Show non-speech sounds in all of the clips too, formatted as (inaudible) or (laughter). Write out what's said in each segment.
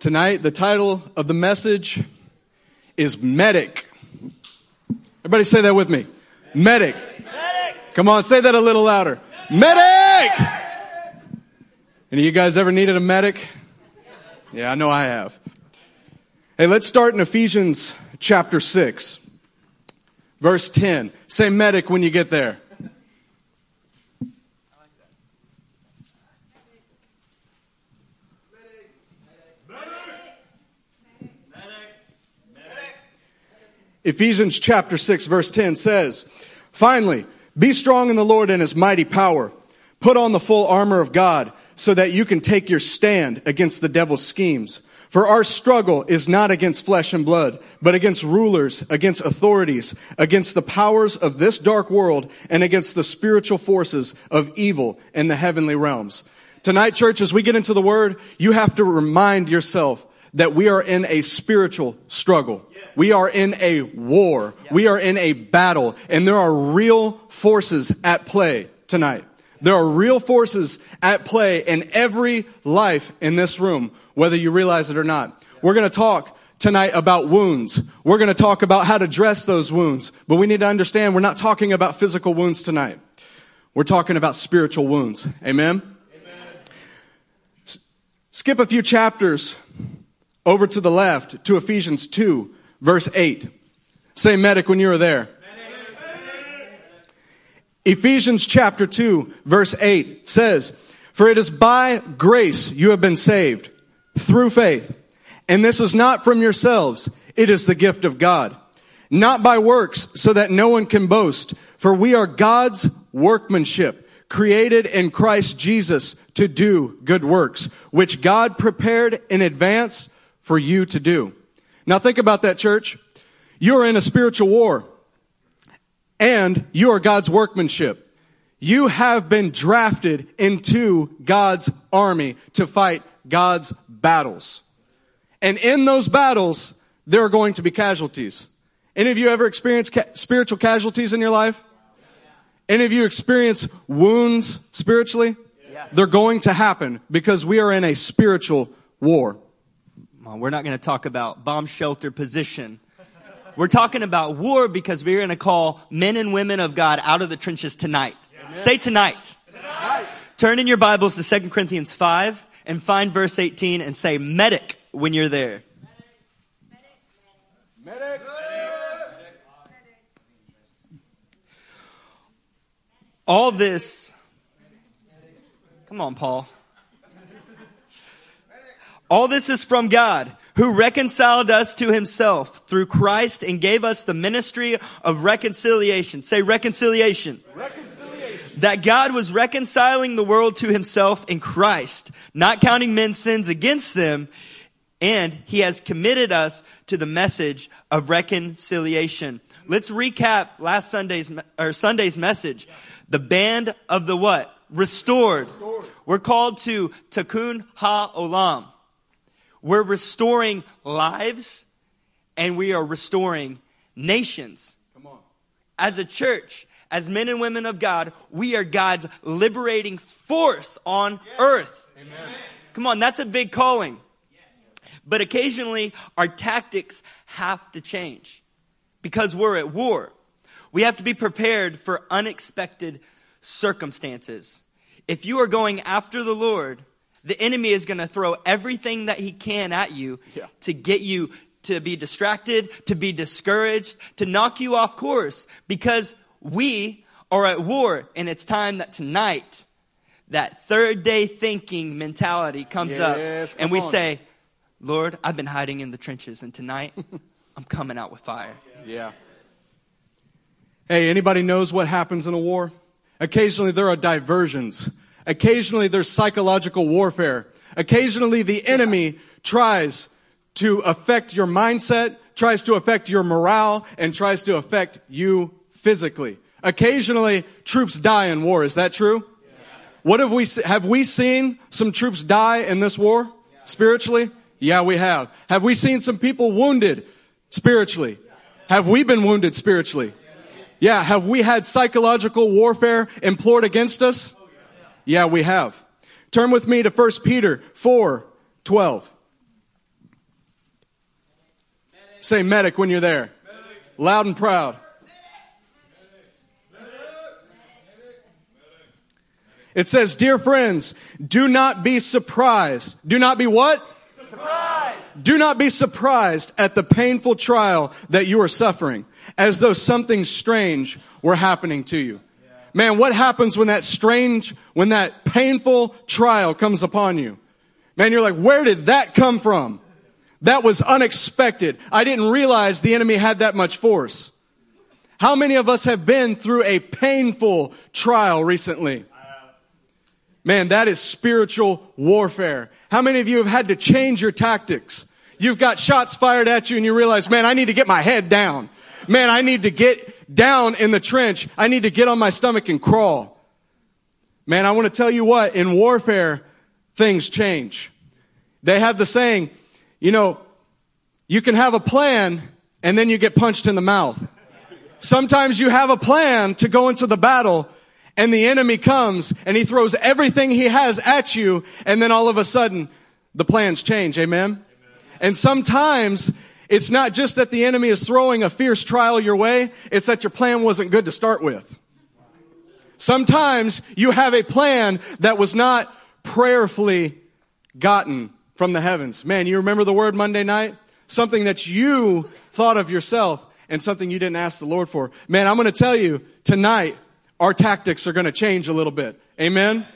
Tonight, the title of the message is Medic. Everybody say that with me. Medic. Medic. Come on, say that a little louder. Medic! Any of you guys ever needed a medic? Yeah, I know I have. Hey, let's start in Ephesians chapter 6, verse 10. Say medic when you get there. Ephesians chapter 6 verse 10 says, Finally, be strong in the Lord and his mighty power. Put on the full armor of God so that you can take your stand against the devil's schemes. For our struggle is not against flesh and blood, but against rulers, against authorities, against the powers of this dark world, and against the spiritual forces of evil in the heavenly realms. Tonight, church, as we get into the word, you have to remind yourself that we are in a spiritual struggle. We are in a war. We are in a battle. And there are real forces at play tonight. There are real forces at play in every life in this room, whether you realize it or not. We're going to talk tonight about wounds. We're going to talk about how to dress those wounds. But we need to understand we're not talking about physical wounds tonight. We're talking about spiritual wounds. Amen? Amen. S- skip a few chapters over to the left to Ephesians 2 verse 8. Say medic when you are there. Ephesians chapter 2 verse 8 says, For it is by grace you have been saved through faith. And this is not from yourselves. It is the gift of God. Not by works so that no one can boast. For we are God's workmanship created in Christ Jesus to do good works, which God prepared in advance for you to do. Now think about that, church. You are in a spiritual war and you are God's workmanship. You have been drafted into God's army to fight God's battles. And in those battles, there are going to be casualties. Any of you ever experienced ca- spiritual casualties in your life? Any of you experience wounds spiritually? Yeah. They're going to happen because we are in a spiritual war. We're not going to talk about bomb shelter position. We're talking about war because we're going to call men and women of God out of the trenches tonight. Amen. Say tonight. tonight. Turn in your Bibles to 2 Corinthians 5 and find verse 18 and say medic when you're there. Medic. Medic. All this. Come on, Paul. All this is from God who reconciled us to himself through Christ and gave us the ministry of reconciliation. Say reconciliation. Reconciliation. That God was reconciling the world to himself in Christ, not counting men's sins against them, and he has committed us to the message of reconciliation. Let's recap last Sunday's or Sunday's message. The band of the what? Restored. Restored. We're called to tikkun Ha-Olam. We're restoring lives and we are restoring nations. Come on. As a church, as men and women of God, we are God's liberating force on yes. earth. Amen. Come on, that's a big calling. But occasionally our tactics have to change because we're at war. We have to be prepared for unexpected circumstances. If you are going after the Lord, the enemy is going to throw everything that he can at you yeah. to get you to be distracted, to be discouraged, to knock you off course because we are at war and it's time that tonight that third day thinking mentality comes yes, up and we on. say, Lord, I've been hiding in the trenches and tonight (laughs) I'm coming out with fire. Yeah. Hey, anybody knows what happens in a war? Occasionally there are diversions Occasionally there's psychological warfare. Occasionally the enemy tries to affect your mindset, tries to affect your morale, and tries to affect you physically. Occasionally troops die in war. Is that true? What have we, have we seen some troops die in this war? Spiritually? Yeah, we have. Have we seen some people wounded spiritually? Have we been wounded spiritually? Yeah. Have we had psychological warfare implored against us? Yeah, we have. Turn with me to 1 Peter 4, 12. Say medic when you're there. Loud and proud. It says, Dear friends, do not be surprised. Do not be what? Surprise! Do not be surprised at the painful trial that you are suffering, as though something strange were happening to you. Man, what happens when that strange, when that painful trial comes upon you? Man, you're like, where did that come from? That was unexpected. I didn't realize the enemy had that much force. How many of us have been through a painful trial recently? Man, that is spiritual warfare. How many of you have had to change your tactics? You've got shots fired at you and you realize, man, I need to get my head down. Man, I need to get down in the trench. I need to get on my stomach and crawl. Man, I want to tell you what, in warfare, things change. They have the saying, you know, you can have a plan and then you get punched in the mouth. Sometimes you have a plan to go into the battle and the enemy comes and he throws everything he has at you and then all of a sudden the plans change. Amen? Amen. And sometimes it's not just that the enemy is throwing a fierce trial your way, it's that your plan wasn't good to start with. Sometimes you have a plan that was not prayerfully gotten from the heavens. Man, you remember the word Monday night? Something that you thought of yourself and something you didn't ask the Lord for. Man, I'm going to tell you tonight, our tactics are going to change a little bit. Amen?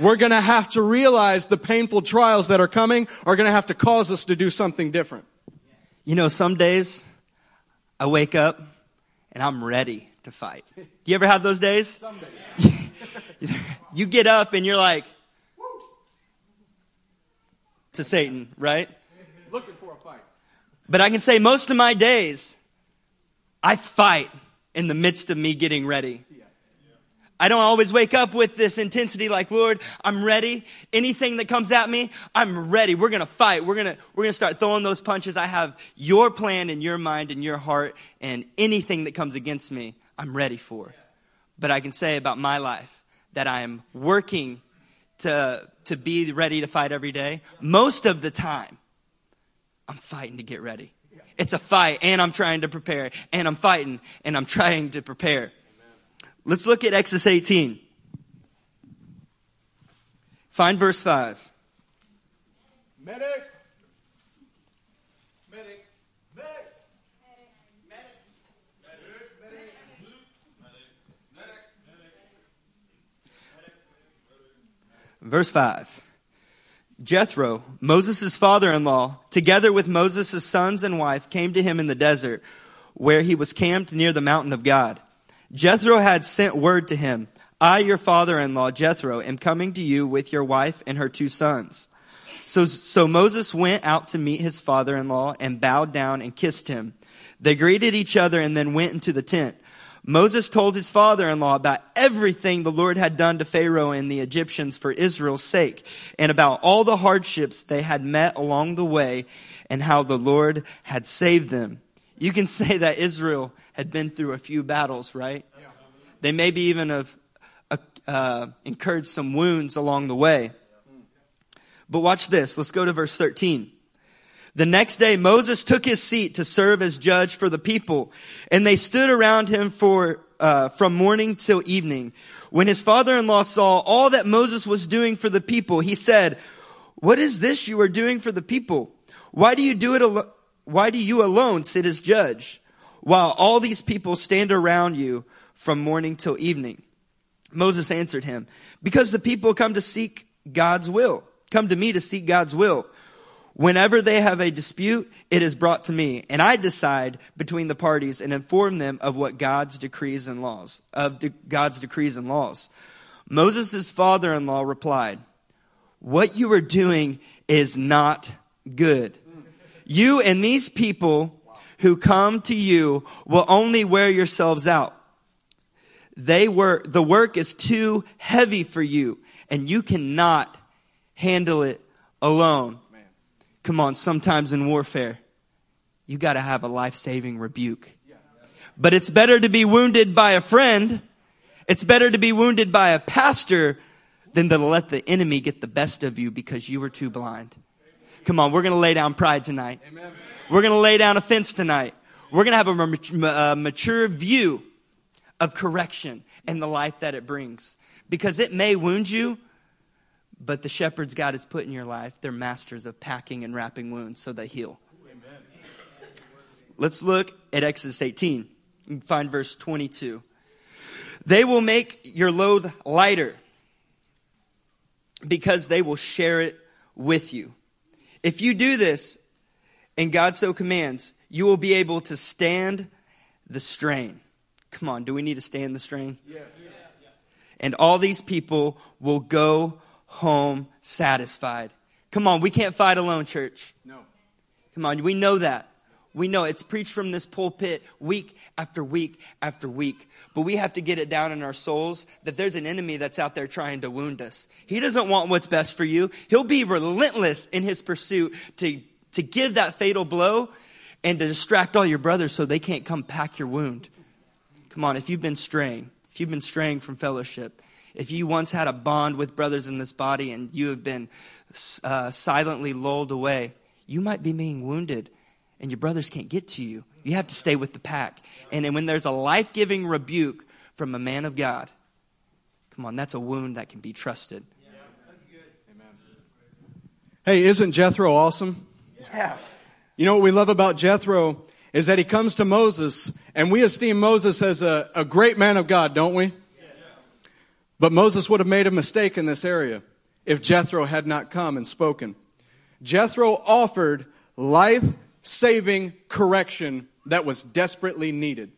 We're going to have to realize the painful trials that are coming are going to have to cause us to do something different. You know, some days I wake up and I'm ready to fight. Do you ever have those days? Some days. (laughs) you get up and you're like, to Satan, right? Looking for a fight. But I can say most of my days, I fight in the midst of me getting ready. I don't always wake up with this intensity like, Lord, I'm ready. Anything that comes at me, I'm ready. We're going to fight. We're going to, we're going to start throwing those punches. I have your plan in your mind and your heart and anything that comes against me, I'm ready for. But I can say about my life that I am working to, to be ready to fight every day. Most of the time, I'm fighting to get ready. It's a fight and I'm trying to prepare and I'm fighting and I'm trying to prepare. Let's look at Exodus 18. Find verse 5. Medic. Medic. Medic. Medic! Medic! Medic! Verse 5. Jethro, Moses' father-in-law, together with Moses' sons and wife, came to him in the desert, where he was camped near the mountain of God. Jethro had sent word to him, I, your father-in-law, Jethro, am coming to you with your wife and her two sons. So, so Moses went out to meet his father-in-law and bowed down and kissed him. They greeted each other and then went into the tent. Moses told his father-in-law about everything the Lord had done to Pharaoh and the Egyptians for Israel's sake and about all the hardships they had met along the way and how the Lord had saved them. You can (laughs) say that Israel had been through a few battles, right? They maybe even have uh, uh, incurred some wounds along the way. But watch this. Let's go to verse 13. The next day Moses took his seat to serve as judge for the people, and they stood around him for uh, from morning till evening. When his father-in-law saw all that Moses was doing for the people, he said, "What is this you are doing for the people? Why do you do it? Al- why do you alone sit as judge, while all these people stand around you from morning till evening?" Moses answered him, "Because the people come to seek God's will, come to me to seek God's will." Whenever they have a dispute, it is brought to me, and I decide between the parties and inform them of what God's decrees and laws, of de- God's decrees and laws. Moses' father-in-law replied, what you are doing is not good. You and these people who come to you will only wear yourselves out. They were, the work is too heavy for you, and you cannot handle it alone. Come on, sometimes in warfare, you gotta have a life-saving rebuke. But it's better to be wounded by a friend. It's better to be wounded by a pastor than to let the enemy get the best of you because you were too blind. Come on, we're going to lay down pride tonight. Amen. We're going to lay down offense tonight. We're going to have a uh, mature view of correction and the life that it brings. Because it may wound you, but the shepherds God has put in your life, they're masters of packing and wrapping wounds so they heal. Amen. Let's look at Exodus 18 and find verse 22. They will make your load lighter because they will share it with you. If you do this, and God so commands, you will be able to stand the strain. Come on, do we need to stand the strain? Yes. And all these people will go home satisfied. Come on, we can't fight alone, church. No. Come on, we know that. We know it's preached from this pulpit week after week after week. But we have to get it down in our souls that there's an enemy that's out there trying to wound us. He doesn't want what's best for you. He'll be relentless in his pursuit to, to give that fatal blow and to distract all your brothers so they can't come pack your wound. Come on, if you've been straying, if you've been straying from fellowship, if you once had a bond with brothers in this body and you have been uh, silently lulled away, you might be being wounded and your brothers can't get to you. You have to stay with the pack. And then when there's a life giving rebuke from a man of God, come on, that's a wound that can be trusted. Hey, isn't Jethro awesome? Yeah. You know what we love about Jethro is that he comes to Moses, and we esteem Moses as a, a great man of God, don't we? But Moses would have made a mistake in this area if Jethro had not come and spoken. Jethro offered life saving correction that was desperately needed.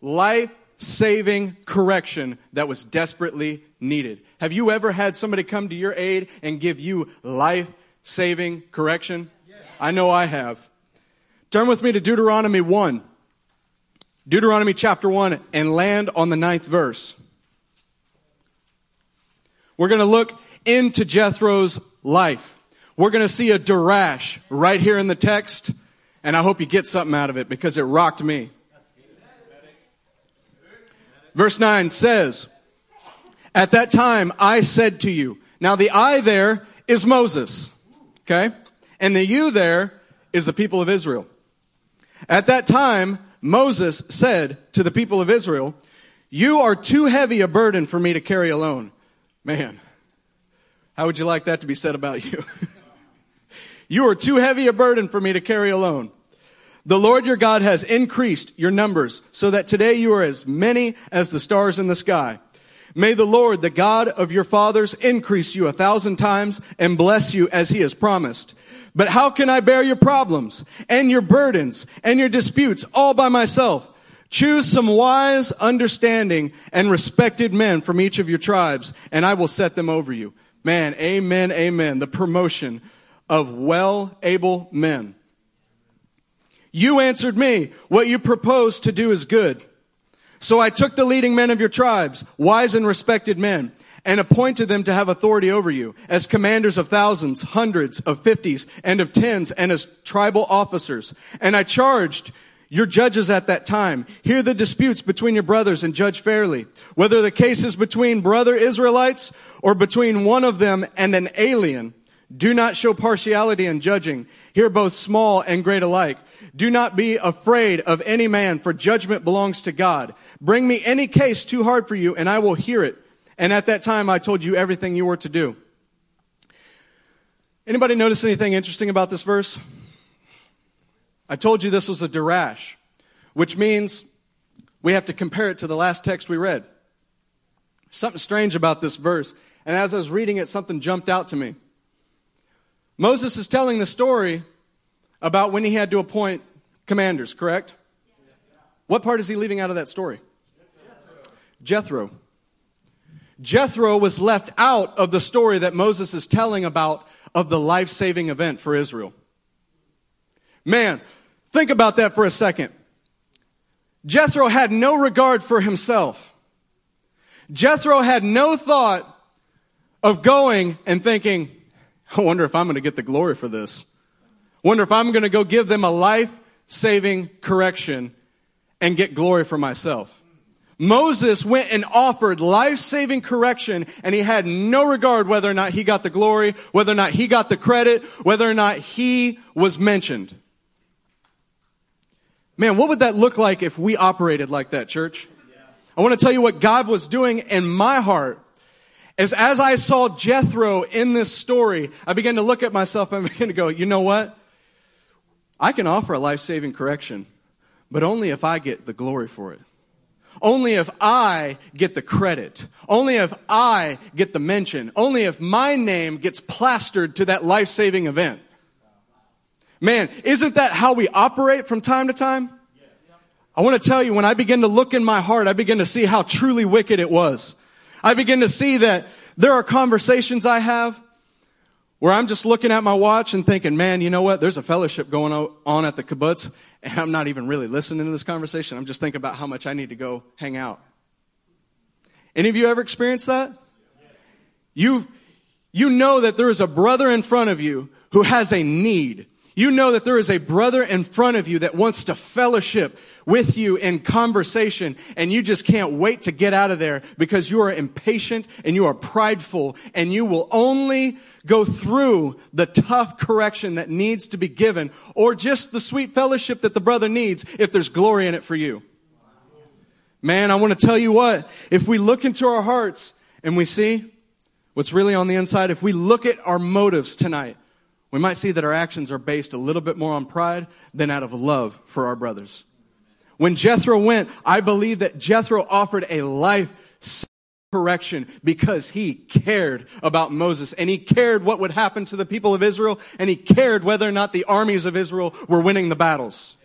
Life saving correction that was desperately needed. Have you ever had somebody come to your aid and give you life saving correction? I know I have. Turn with me to Deuteronomy 1. Deuteronomy chapter 1 and land on the ninth verse. We're going to look into Jethro's life. We're going to see a derash right here in the text and I hope you get something out of it because it rocked me. Verse 9 says, At that time I said to you, now the I there is Moses, okay? And the you there is the people of Israel. At that time, Moses said to the people of Israel, you are too heavy a burden for me to carry alone. Man, how would you like that to be said about you? (laughs) You are too heavy a burden for me to carry alone. The Lord your God has increased your numbers so that today you are as many as the stars in the sky. May the Lord, the God of your fathers, increase you a thousand times and bless you as he has promised. But how can I bear your problems and your burdens and your disputes all by myself? Choose some wise, understanding, and respected men from each of your tribes, and I will set them over you. Man, amen, amen. The promotion of well able men. You answered me, what you propose to do is good. So I took the leading men of your tribes, wise and respected men, and appointed them to have authority over you as commanders of thousands, hundreds, of fifties, and of tens, and as tribal officers. And I charged your judges at that time, hear the disputes between your brothers and judge fairly, whether the case is between brother Israelites or between one of them and an alien do not show partiality in judging. Hear both small and great alike. Do not be afraid of any man, for judgment belongs to God. Bring me any case too hard for you, and I will hear it. And at that time I told you everything you were to do. Anybody notice anything interesting about this verse? I told you this was a derash, which means we have to compare it to the last text we read. Something strange about this verse. And as I was reading it, something jumped out to me. Moses is telling the story about when he had to appoint commanders, correct? What part is he leaving out of that story? Jethro. Jethro was left out of the story that Moses is telling about of the life saving event for Israel. Man, think about that for a second. Jethro had no regard for himself. Jethro had no thought of going and thinking, I wonder if I'm going to get the glory for this. Wonder if I'm going to go give them a life saving correction and get glory for myself. Moses went and offered life-saving correction and he had no regard whether or not he got the glory, whether or not he got the credit, whether or not he was mentioned. Man, what would that look like if we operated like that, church? I want to tell you what God was doing in my heart. Is as I saw Jethro in this story, I began to look at myself and (laughs) I began to go, you know what? I can offer a life-saving correction, but only if I get the glory for it. Only if I get the credit. Only if I get the mention. Only if my name gets plastered to that life-saving event. Man, isn't that how we operate from time to time? I want to tell you, when I begin to look in my heart, I begin to see how truly wicked it was. I begin to see that there are conversations I have where I'm just looking at my watch and thinking, man, you know what? There's a fellowship going on at the kibbutz and I'm not even really listening to this conversation. I'm just thinking about how much I need to go hang out. Any of you ever experienced that? You, you know that there is a brother in front of you who has a need. You know that there is a brother in front of you that wants to fellowship with you in conversation and you just can't wait to get out of there because you are impatient and you are prideful and you will only go through the tough correction that needs to be given or just the sweet fellowship that the brother needs if there's glory in it for you. Man, I want to tell you what, if we look into our hearts and we see what's really on the inside, if we look at our motives tonight, we might see that our actions are based a little bit more on pride than out of love for our brothers. When Jethro went, I believe that Jethro offered a life correction because he cared about Moses and he cared what would happen to the people of Israel and he cared whether or not the armies of Israel were winning the battles.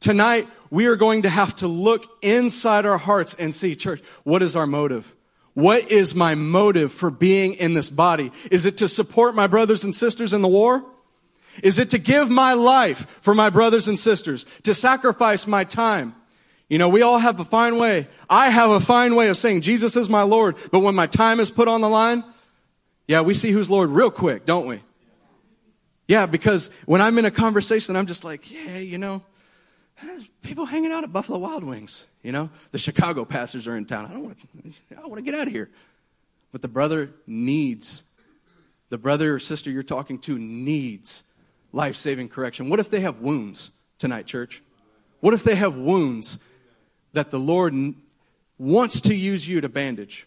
Tonight, we are going to have to look inside our hearts and see, church, what is our motive? What is my motive for being in this body? Is it to support my brothers and sisters in the war? Is it to give my life for my brothers and sisters? To sacrifice my time? You know, we all have a fine way. I have a fine way of saying Jesus is my Lord, but when my time is put on the line, yeah, we see who's Lord real quick, don't we? Yeah, because when I'm in a conversation, I'm just like, yeah, you know, people hanging out at Buffalo Wild Wings. You know, the Chicago pastors are in town. I don't want to, I want to get out of here. But the brother needs, the brother or sister you're talking to needs life saving correction. What if they have wounds tonight, church? What if they have wounds that the Lord wants to use you to bandage?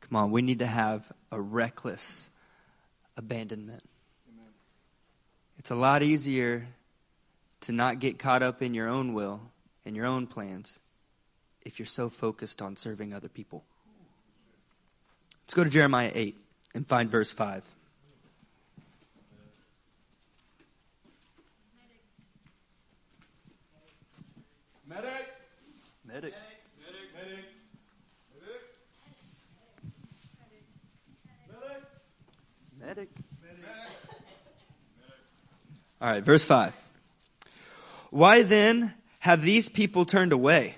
Come on, we need to have a reckless abandonment. It's a lot easier to not get caught up in your own will and your own plans if you're so focused on serving other people. Let's go to Jeremiah 8 and find verse 5. Medic. Medic. Medic. Medic. All right, verse 5. Why then have these people turned away?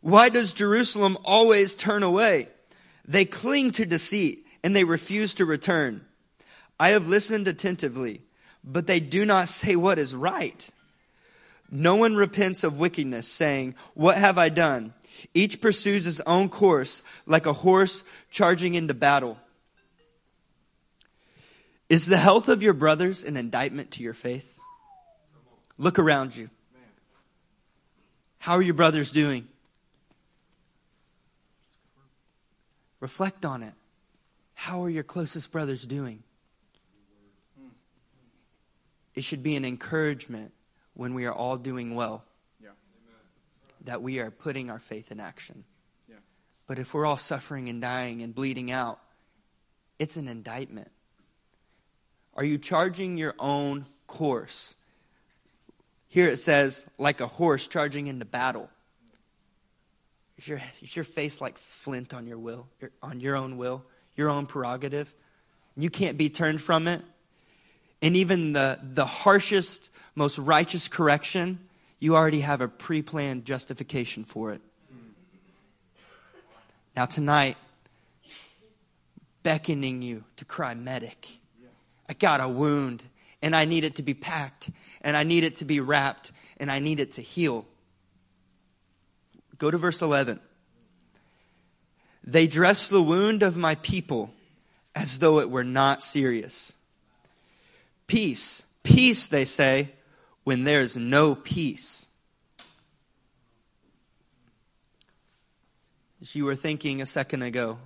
Why does Jerusalem always turn away? They cling to deceit and they refuse to return. I have listened attentively, but they do not say what is right. No one repents of wickedness, saying, What have I done? Each pursues his own course like a horse charging into battle. Is the health of your brothers an indictment to your faith? Look around you. How are your brothers doing? Reflect on it. How are your closest brothers doing? It should be an encouragement when we are all doing well Yeah. that we are putting our faith in action. Yeah. But if we're all suffering and dying and bleeding out, it's an indictment. Are you charging your own course? Here it says, like a horse charging into battle. Is your, is your face like flint on your will, your, on your own will, your own prerogative? You can't be turned from it. And even the, the harshest, most righteous correction, you already have a pre planned justification for it. Now, tonight, beckoning you to cry medic. I got a wound and I need it to be packed and I need it to be wrapped and I need it to heal. Go to verse 11. They dress the wound of my people as though it were not serious. Peace, peace, they say, when there is no peace. As you were thinking a second ago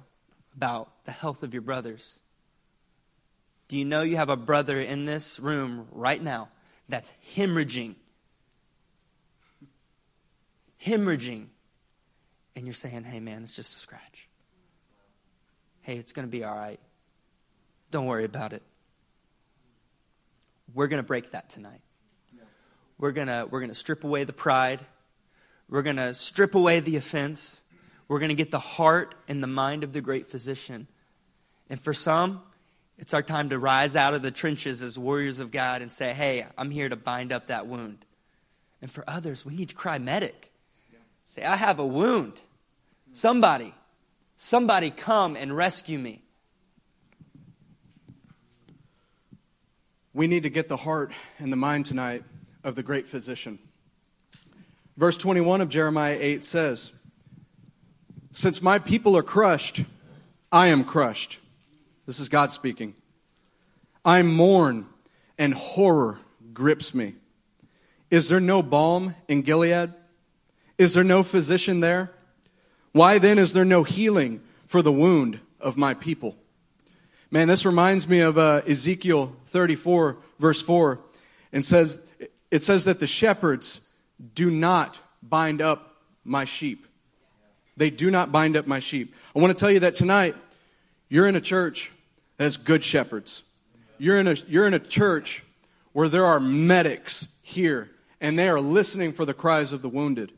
about the health of your brothers, do you know you have a brother in this room right now that's hemorrhaging? Hemorrhaging. And you're saying, hey man, it's just a scratch. Hey, it's going to be all right. Don't worry about it. We're going to break that tonight. We're going to we're going to strip away the pride. We're going to strip away the offense. We're going to get the heart and the mind of the great physician. And for some, it's our time to rise out of the trenches as warriors of God and say, hey, I'm here to bind up that wound. And for others, we need to cry medic. Say, I have a wound. Somebody, somebody come and rescue me. We need to get the heart and the mind tonight of the great physician. Verse 21 of Jeremiah 8 says, Since my people are crushed, I am crushed. This is God speaking. I mourn, and horror grips me. Is there no balm in Gilead? Is there no physician there? Why then is there no healing for the wound of my people? Man, this reminds me of uh, Ezekiel 34, verse 4, and says, it says that the shepherds do not bind up my sheep. They do not bind up my sheep. I want to tell you that tonight, you're in a church that has good shepherds. You're in a, you're in a church where there are medics here, and they are listening for the cries of the wounded.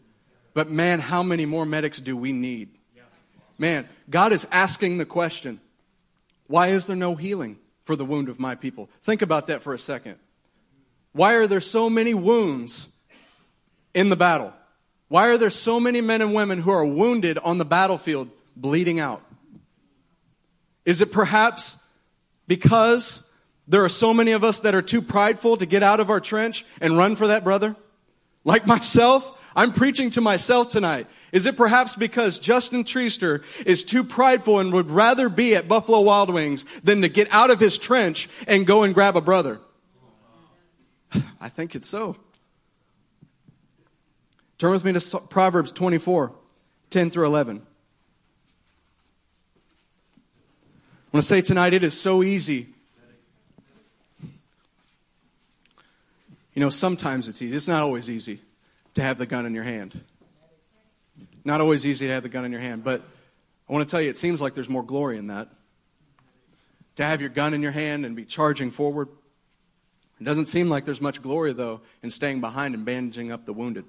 But man, how many more medics do we need? Man, God is asking the question why is there no healing for the wound of my people? Think about that for a second. Why are there so many wounds in the battle? Why are there so many men and women who are wounded on the battlefield bleeding out? Is it perhaps because there are so many of us that are too prideful to get out of our trench and run for that brother? Like myself, I'm preaching to myself tonight. Is it perhaps because Justin Treaster is too prideful and would rather be at Buffalo Wild Wings than to get out of his trench and go and grab a brother? (sighs) I think it's so. Turn with me to Proverbs 24, 10 through 11. I want to say tonight it is so easy. You know, sometimes it's easy. It's not always easy to have the gun in your hand. Not always easy to have the gun in your hand, but I want to tell you, it seems like there's more glory in that. To have your gun in your hand and be charging forward. It doesn't seem like there's much glory, though, in staying behind and bandaging up the wounded.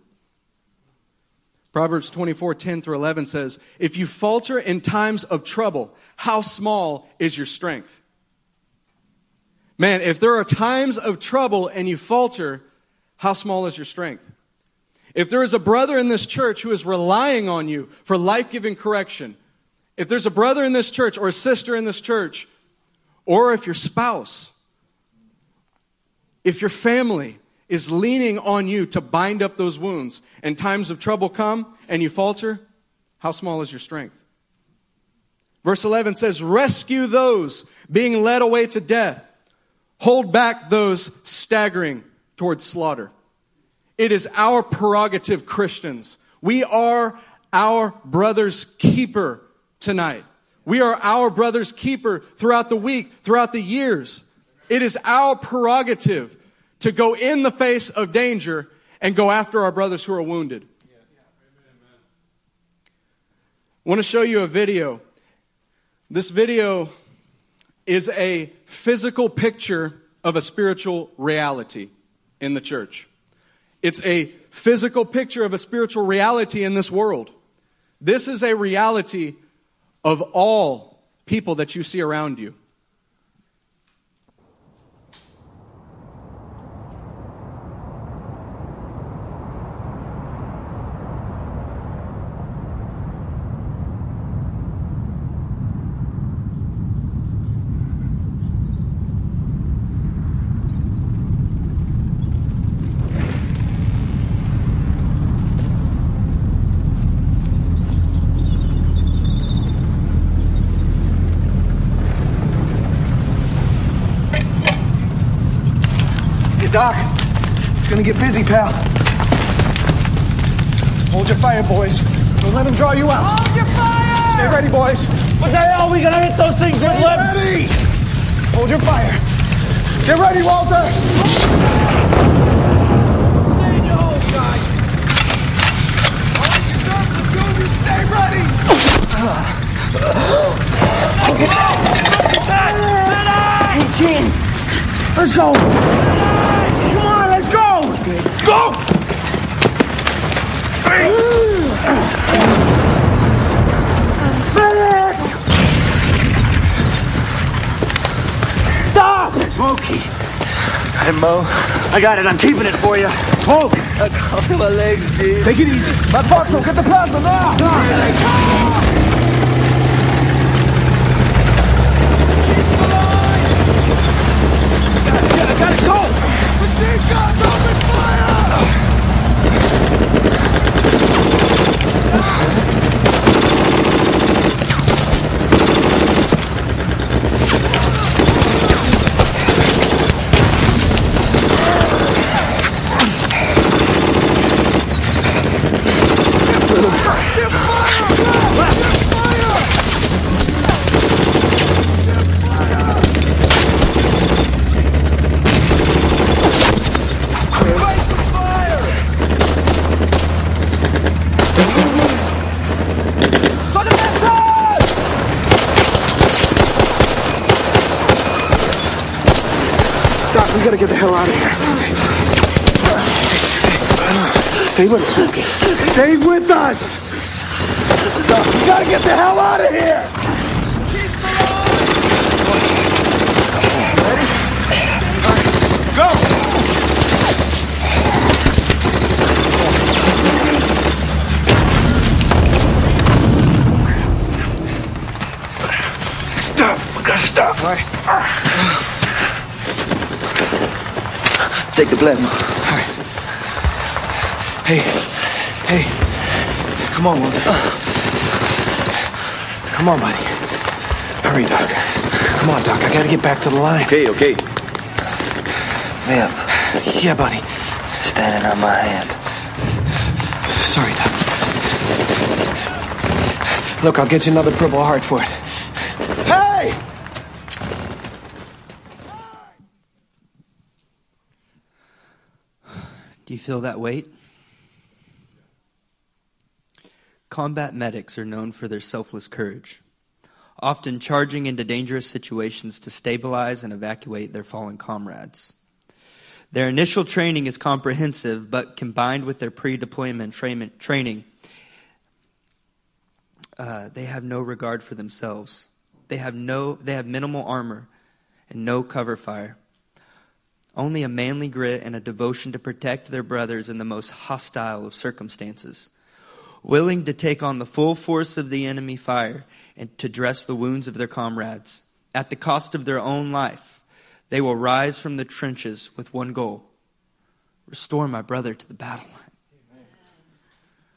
Proverbs 24, 10 through 11 says, If you falter in times of trouble, how small is your strength? Man, if there are times of trouble and you falter, how small is your strength? If there is a brother in this church who is relying on you for life giving correction, if there's a brother in this church or a sister in this church, or if your spouse, if your family is leaning on you to bind up those wounds and times of trouble come and you falter, how small is your strength? Verse 11 says, Rescue those being led away to death, hold back those staggering towards slaughter. It is our prerogative, Christians. We are our brother's keeper tonight. We are our brother's keeper throughout the week, throughout the years. It is our prerogative to go in the face of danger and go after our brothers who are wounded. I want to show you a video. This video is a physical picture of a spiritual reality in the church. It's a physical picture of a spiritual reality in this world. This is a reality of all people that you see around you. Gonna get busy, pal. Hold your fire, boys. Don't let them draw you out. Hold your fire! Stay ready, boys. What the hell are we gonna hit those things with? Stay What? ready. Hold your fire. Get ready, Walter. Stay in your holes, guys. Hold your gun, Junior. Stay ready. Hey, Gene. Let's go. Stop! Smokey. Got Mo. I got it. I'm keeping it for you. Smoke. I can't feel my legs, dude. Take it easy. Matt Foxwell, get the plasma now. I gotta go. Machine guns, open fire! Fight some fire! To the left side! Doc, we gotta get the hell out of here. Stay with us, Smokey. Stay with us! Doc, we gotta get the hell out of here! Ready? Go! Stop! We gotta stop. All right. Take the. All right. Hey, hey, come on, Walter. Come on, buddy. Hurry, Doc. Come on, Doc. I gotta get back to the line. Okay, okay. Liam. Yeah, buddy. Standing on my hand. Sorry, Doc. Look, I'll get you another Purple Heart for it. Hey! Do you feel that weight? Combat medics are known for their selfless courage, often charging into dangerous situations to stabilize and evacuate their fallen comrades. Their initial training is comprehensive, but combined with their pre-deployment tra- training, uh, they have no regard for themselves. They have no, they have minimal armor and no cover fire. Only a manly grit and a devotion to protect their brothers in the most hostile of circumstances. Willing to take on the full force of the enemy fire and to dress the wounds of their comrades. At the cost of their own life, they will rise from the trenches with one goal restore my brother to the battle line.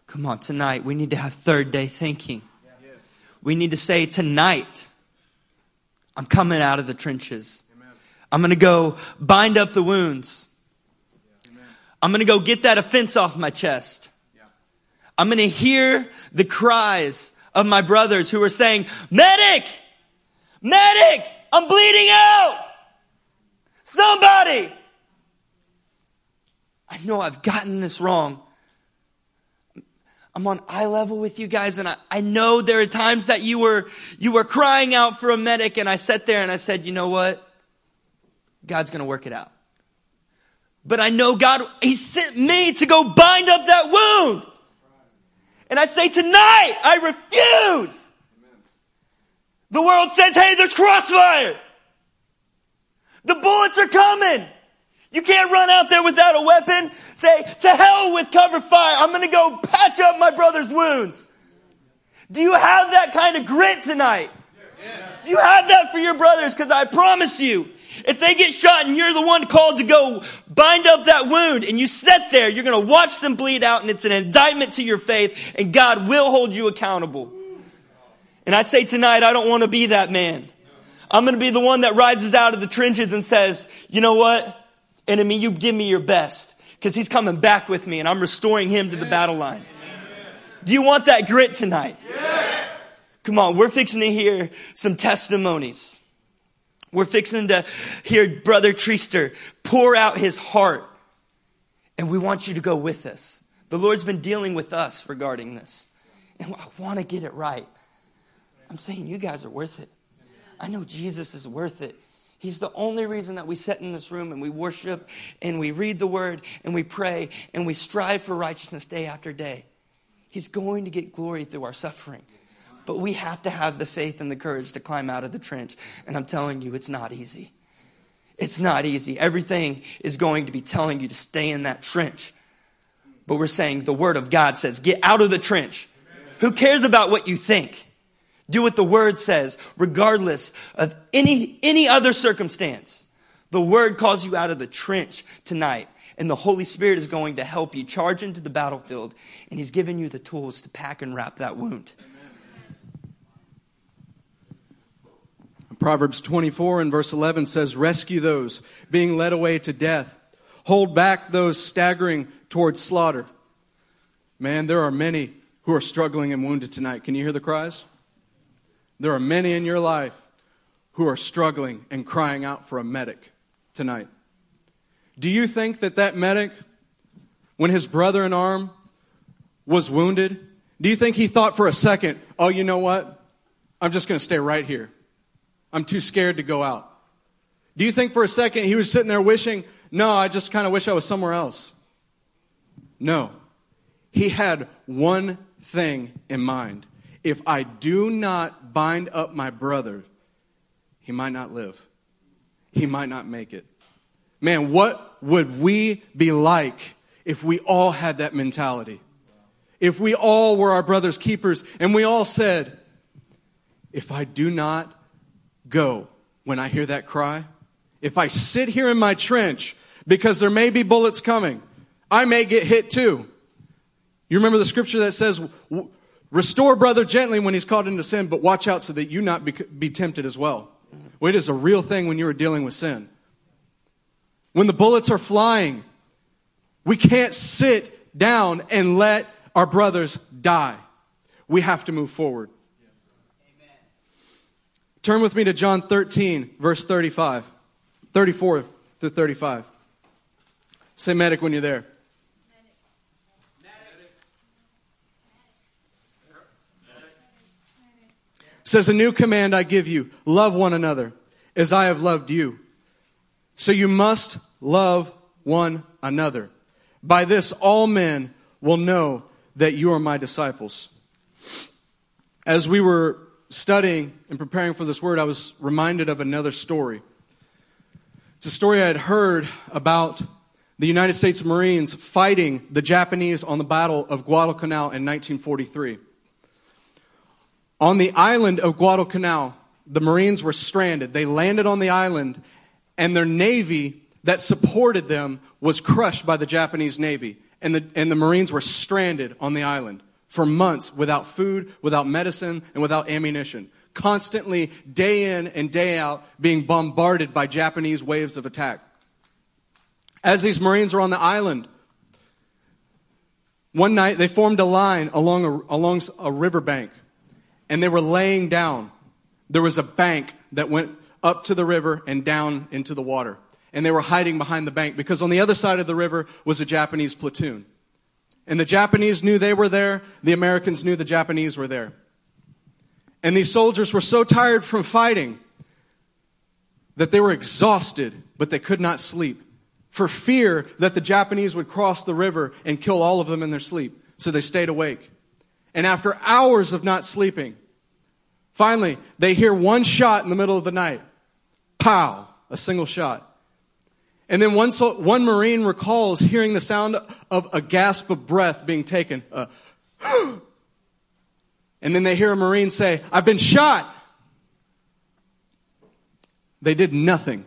Come on, tonight we need to have third day thinking. We need to say, tonight, I'm coming out of the trenches. I'm going to go bind up the wounds. I'm going to go get that offense off my chest. I'm going to hear the cries of my brothers who are saying, medic, medic, I'm bleeding out. Somebody. I know I've gotten this wrong. I'm on eye level with you guys and I, I know there are times that you were, you were crying out for a medic and I sat there and I said, you know what? God's going to work it out. But I know God, He sent me to go bind up that wound. And I say tonight, I refuse. The world says, hey, there's crossfire. The bullets are coming. You can't run out there without a weapon. Say, to hell with cover fire. I'm going to go patch up my brother's wounds. Do you have that kind of grit tonight? Do you have that for your brothers? Because I promise you, if they get shot and you're the one called to go bind up that wound and you sit there, you're going to watch them bleed out and it's an indictment to your faith and God will hold you accountable. And I say tonight, I don't want to be that man. I'm going to be the one that rises out of the trenches and says, you know what? Enemy, you give me your best because he's coming back with me and I'm restoring him to the battle line. Do you want that grit tonight? Yes. Come on, we're fixing to hear some testimonies. We're fixing to hear Brother Treaster pour out his heart. And we want you to go with us. The Lord's been dealing with us regarding this. And I want to get it right. I'm saying you guys are worth it. I know Jesus is worth it. He's the only reason that we sit in this room and we worship and we read the word and we pray and we strive for righteousness day after day. He's going to get glory through our suffering. But we have to have the faith and the courage to climb out of the trench. And I'm telling you, it's not easy. It's not easy. Everything is going to be telling you to stay in that trench. But we're saying the word of God says, get out of the trench. Who cares about what you think? Do what the word says, regardless of any, any other circumstance. The word calls you out of the trench tonight. And the Holy Spirit is going to help you charge into the battlefield. And He's given you the tools to pack and wrap that wound. Proverbs 24 and verse 11 says, Rescue those being led away to death. Hold back those staggering towards slaughter. Man, there are many who are struggling and wounded tonight. Can you hear the cries? There are many in your life who are struggling and crying out for a medic tonight. Do you think that that medic, when his brother in arm was wounded, do you think he thought for a second, oh, you know what? I'm just going to stay right here. I'm too scared to go out. Do you think for a second he was sitting there wishing, no, I just kind of wish I was somewhere else? No. He had one thing in mind. If I do not bind up my brother, he might not live. He might not make it. Man, what would we be like if we all had that mentality? If we all were our brother's keepers and we all said, if I do not go when I hear that cry, if I sit here in my trench because there may be bullets coming, I may get hit too. You remember the scripture that says, restore brother gently when he's caught into sin, but watch out so that you not be, be tempted as well. Mm-hmm. well. It is a real thing when you are dealing with sin. When the bullets are flying, we can't sit down and let our brothers die. We have to move forward. Turn with me to John 13, verse 35, 34 to 35. Say medic when you're there. says, A new command I give you love one another as I have loved you. So you must love one another. By this, all men will know that you are my disciples. As we were studying and preparing for this word, I was reminded of another story. It's a story I had heard about the United States Marines fighting the Japanese on the Battle of Guadalcanal in 1943. On the island of Guadalcanal, the Marines were stranded. They landed on the island, and their navy that supported them was crushed by the Japanese navy. And the, and the Marines were stranded on the island for months without food, without medicine, and without ammunition. Constantly, day in and day out, being bombarded by Japanese waves of attack. As these Marines were on the island, one night they formed a line along a, along a riverbank and they were laying down. There was a bank that went up to the river and down into the water. And they were hiding behind the bank because on the other side of the river was a Japanese platoon. And the Japanese knew they were there. The Americans knew the Japanese were there. And these soldiers were so tired from fighting that they were exhausted, but they could not sleep for fear that the Japanese would cross the river and kill all of them in their sleep. So they stayed awake. And after hours of not sleeping, finally, they hear one shot in the middle of the night. Pow! A single shot. And then one, one Marine recalls hearing the sound of a gasp of breath being taken. Uh, (gasps) and then they hear a Marine say, I've been shot. They did nothing.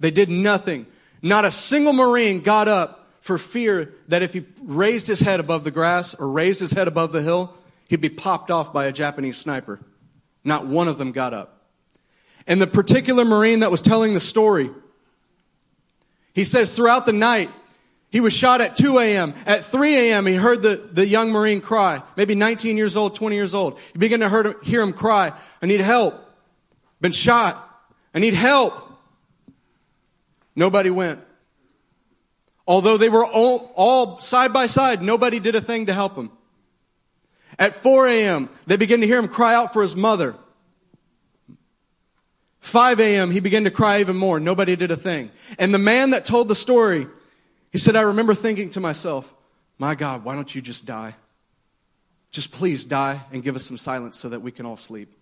They did nothing. Not a single Marine got up for fear that if he raised his head above the grass or raised his head above the hill, he'd be popped off by a Japanese sniper. Not one of them got up. And the particular Marine that was telling the story He says throughout the night, he was shot at 2 a.m. At 3 a.m., he heard the, the young Marine cry, maybe 19 years old, 20 years old. He began to hear, hear him cry, I need help. Been shot. I need help. Nobody went. Although they were all, all side by side, nobody did a thing to help him. At 4 a.m., they began to hear him cry out for his mother. 5 a.m., he began to cry even more. Nobody did a thing. And the man that told the story, he said, I remember thinking to myself, my God, why don't you just die? Just please die and give us some silence so that we can all sleep.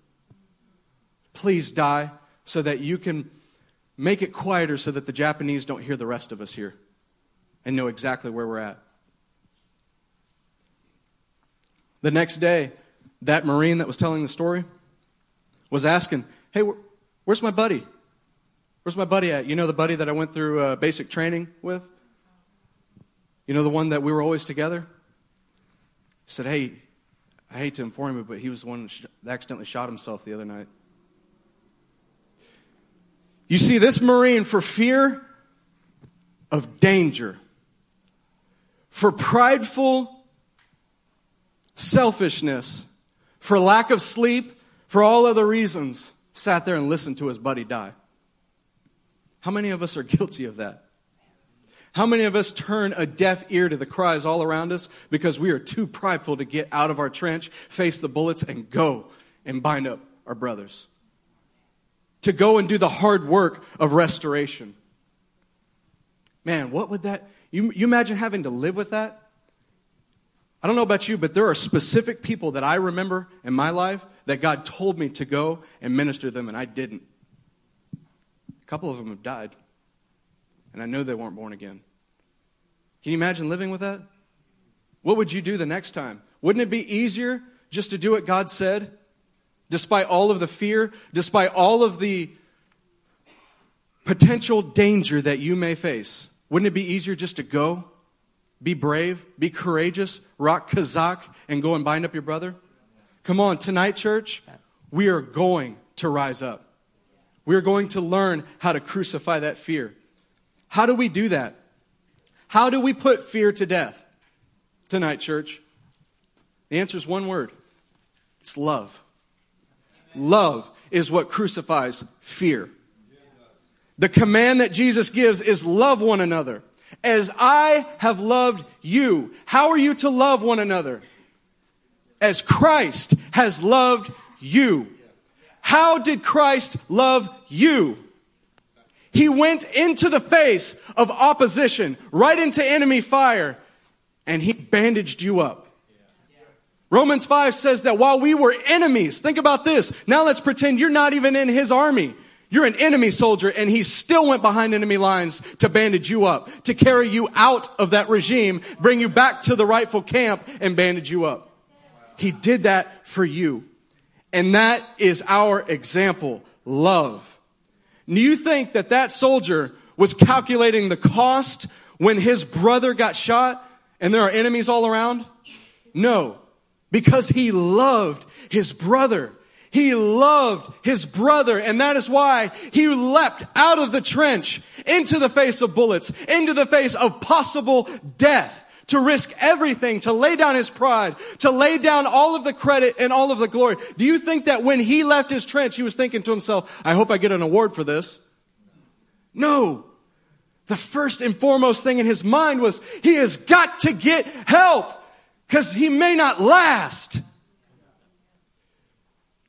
Please die so that you can make it quieter so that the Japanese don't hear the rest of us here and know exactly where we're at. The next day, that Marine that was telling the story was asking, Hey, where's my buddy? Where's my buddy at? You know the buddy that I went through uh, basic training with? You know the one that we were always together? He said, Hey, I hate to inform you, but he was the one that accidentally shot himself the other night. You see, this Marine, for fear of danger, for prideful selfishness, for lack of sleep, for all other reasons, sat there and listened to his buddy die. How many of us are (laughs) guilty of that? How many of us turn a deaf ear to the cries all around us because we are too prideful to get out of our trench, face the bullets, and go and bind up our brothers? To go and do the hard work of restoration. Man, what would that, you, you imagine having to live with that? I don't know about you, but there are specific people that I remember in my life that God told me to go and minister them, and I didn't. A couple of them have died, and I know they weren't born again. Can you imagine living with that? What would you do the next time? Wouldn't it be easier just to do what God said, despite all of the fear, despite all of the potential danger that you may face? Wouldn't it be easier just to go, be brave, be courageous, rock Kazakh, and go and bind up your brother? Come on, tonight, church, we are going to rise up. We are going to learn how to crucify that fear. How do we do that? How do we put fear to death tonight, church? The answer is one word it's love. Love is what crucifies fear. The command that Jesus gives is love one another. As I have loved you. How are you to love one another? As Christ has loved you. How did Christ love you? He went into the face of opposition, right into enemy fire, and he bandaged you up. Romans 5 says that while we were enemies, think about this. Now let's pretend you're not even in his army. You're an enemy soldier and he still went behind enemy lines to bandage you up, to carry you out of that regime, bring you back to the rightful camp and bandage you up. He did that for you. And that is our example, love. Do you think that that soldier was calculating the cost when his brother got shot and there are enemies all around? No, because he loved his brother. He loved his brother, and that is why he leapt out of the trench into the face of bullets, into the face of possible death, to risk everything, to lay down his pride, to lay down all of the credit and all of the glory. Do you think that when he left his trench, he was thinking to himself, I hope I get an award for this? No. The first and foremost thing in his mind was, he has got to get help, because he may not last.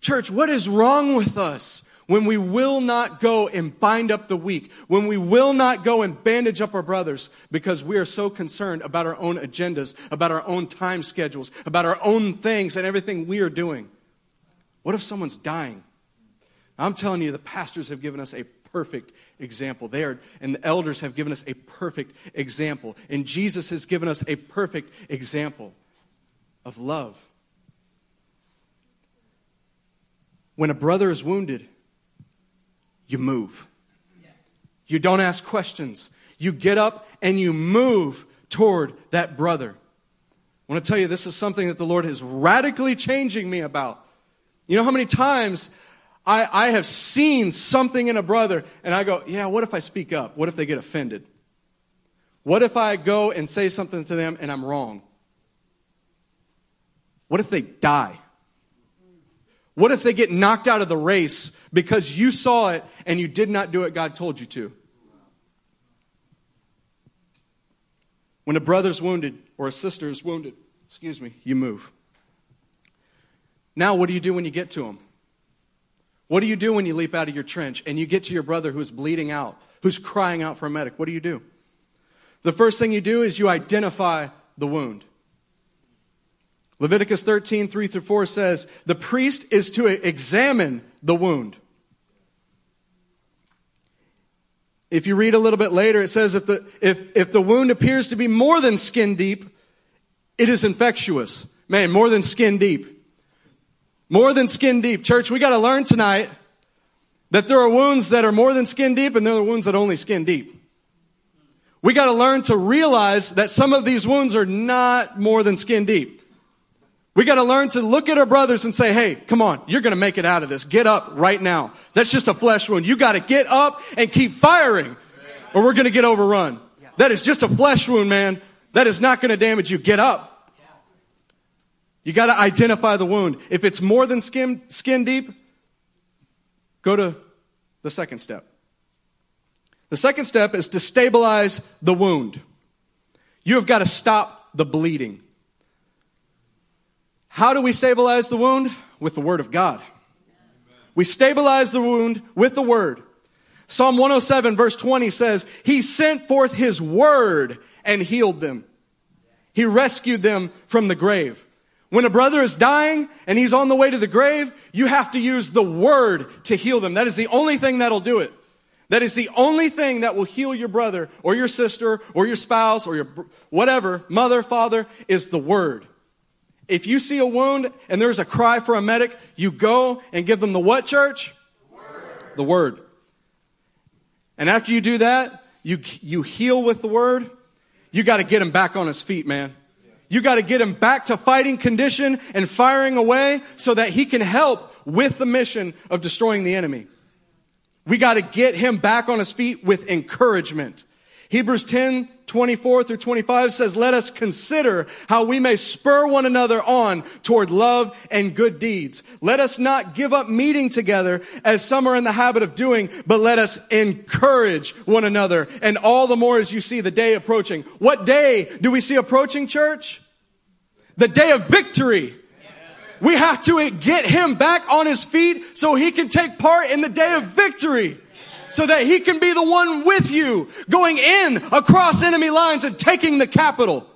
Church, what is wrong with us when we will not go and bind up the weak, when we will not go and bandage up our brothers because we are so concerned about our own agendas, about our own time schedules, about our own things and everything we are doing? What if someone's dying? I'm telling you, the pastors have given us a perfect example. They are, and the elders have given us a perfect example. And Jesus has given us a perfect example of love. When a brother is wounded, you move. You don't ask questions. You get up and you move toward that brother. I want to tell you, this is something that the Lord is radically changing me about. You know how many times I, I have seen something in a brother and I go, yeah, what if I speak up? What if they get offended? What if I go and say something to them and I'm wrong? What if they die? What if they get knocked out of the race because you saw it and you did not do it God told you to? When a brother's wounded or a sister is wounded, excuse me, you move. Now, what do you do when you get to them? What do you do when you leap out of your trench and you get to your brother who's bleeding out, who's crying out for a medic? What do you do? The first thing you do is you identify the wound. Leviticus 13, 3 through 4 says, the priest is to examine the wound. If you read a little bit later, it says if the, if, if the wound appears to be more than skin deep, it is infectious. Man, more than skin deep. More than skin deep. Church, we gotta learn tonight that there are wounds that are more than skin deep and there are wounds that are only skin deep. We gotta learn to realize that some of these wounds are not more than skin deep. We gotta learn to look at our brothers and say, hey, come on, you're gonna make it out of this. Get up right now. That's just a flesh wound. You gotta get up and keep firing or we're gonna get overrun. That is just a flesh wound, man. That is not gonna damage you. Get up. You gotta identify the wound. If it's more than skin, skin deep, go to the second step. The second step is to stabilize the wound. You have got to stop the bleeding. How do we stabilize the wound? With the Word of God. We stabilize the wound with the Word. Psalm 107 verse 20 says, He sent forth His Word and healed them. He rescued them from the grave. When a brother is dying and he's on the way to the grave, you have to use the Word to heal them. That is the only thing that'll do it. That is the only thing that will heal your brother or your sister or your spouse or your whatever, mother, father, is the Word. If you see a wound and there's a cry for a medic, you go and give them the what, church? The word. The word. And after you do that, you, you heal with the word. You got to get him back on his feet, man. You got to get him back to fighting condition and firing away so that he can help with the mission of destroying the enemy. We got to get him back on his feet with encouragement. Hebrews 10, 24 through 25 says, let us consider how we may spur one another on toward love and good deeds. Let us not give up meeting together as some are in the habit of doing, but let us encourage one another and all the more as you see the day approaching. What day do we see approaching church? The day of victory. We have to get him back on his feet so he can take part in the day of victory so that he can be the one with you going in across enemy lines and taking the capital.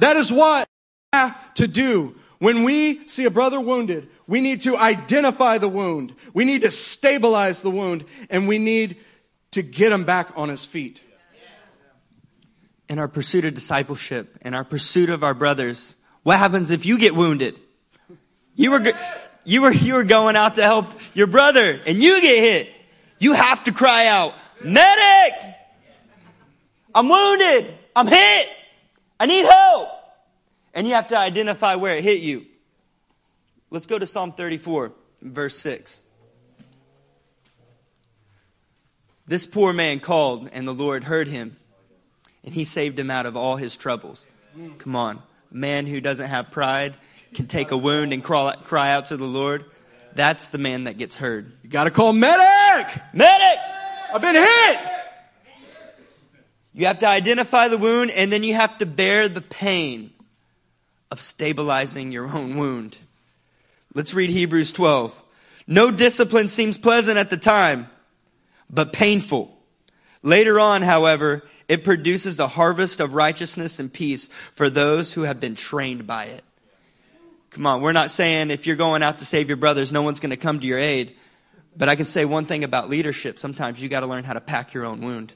That is what we have to do. When we see a brother wounded, we need to identify the wound. We need to stabilize the wound and we need to get him back on his feet. In our pursuit of discipleship, in our pursuit of our brothers, what happens if you get wounded? You were, you were, you were going out to help your brother and you get hit. You have to cry out, medic! I'm wounded. I'm hit. I need help. And you have to identify where it hit you. Let's go to Psalm 34, verse 6. This poor man called, and the Lord heard him, and he saved him out of all his troubles. Come on. A man who doesn't have pride can take a wound and crawl, cry out to the Lord. That's the man that gets heard. You gotta call medic! Medic! I've been hit! You have to identify the wound and then you have to bear the pain of stabilizing your own wound. Let's read Hebrews 12. No discipline seems pleasant at the time, but painful. Later on, however, it produces a harvest of righteousness and peace for those who have been trained by it. Come on, we're not saying if you're going out to save your brothers, no one's going to come to your aid. But I can say one thing about leadership. Sometimes you got to learn how to pack your own wound.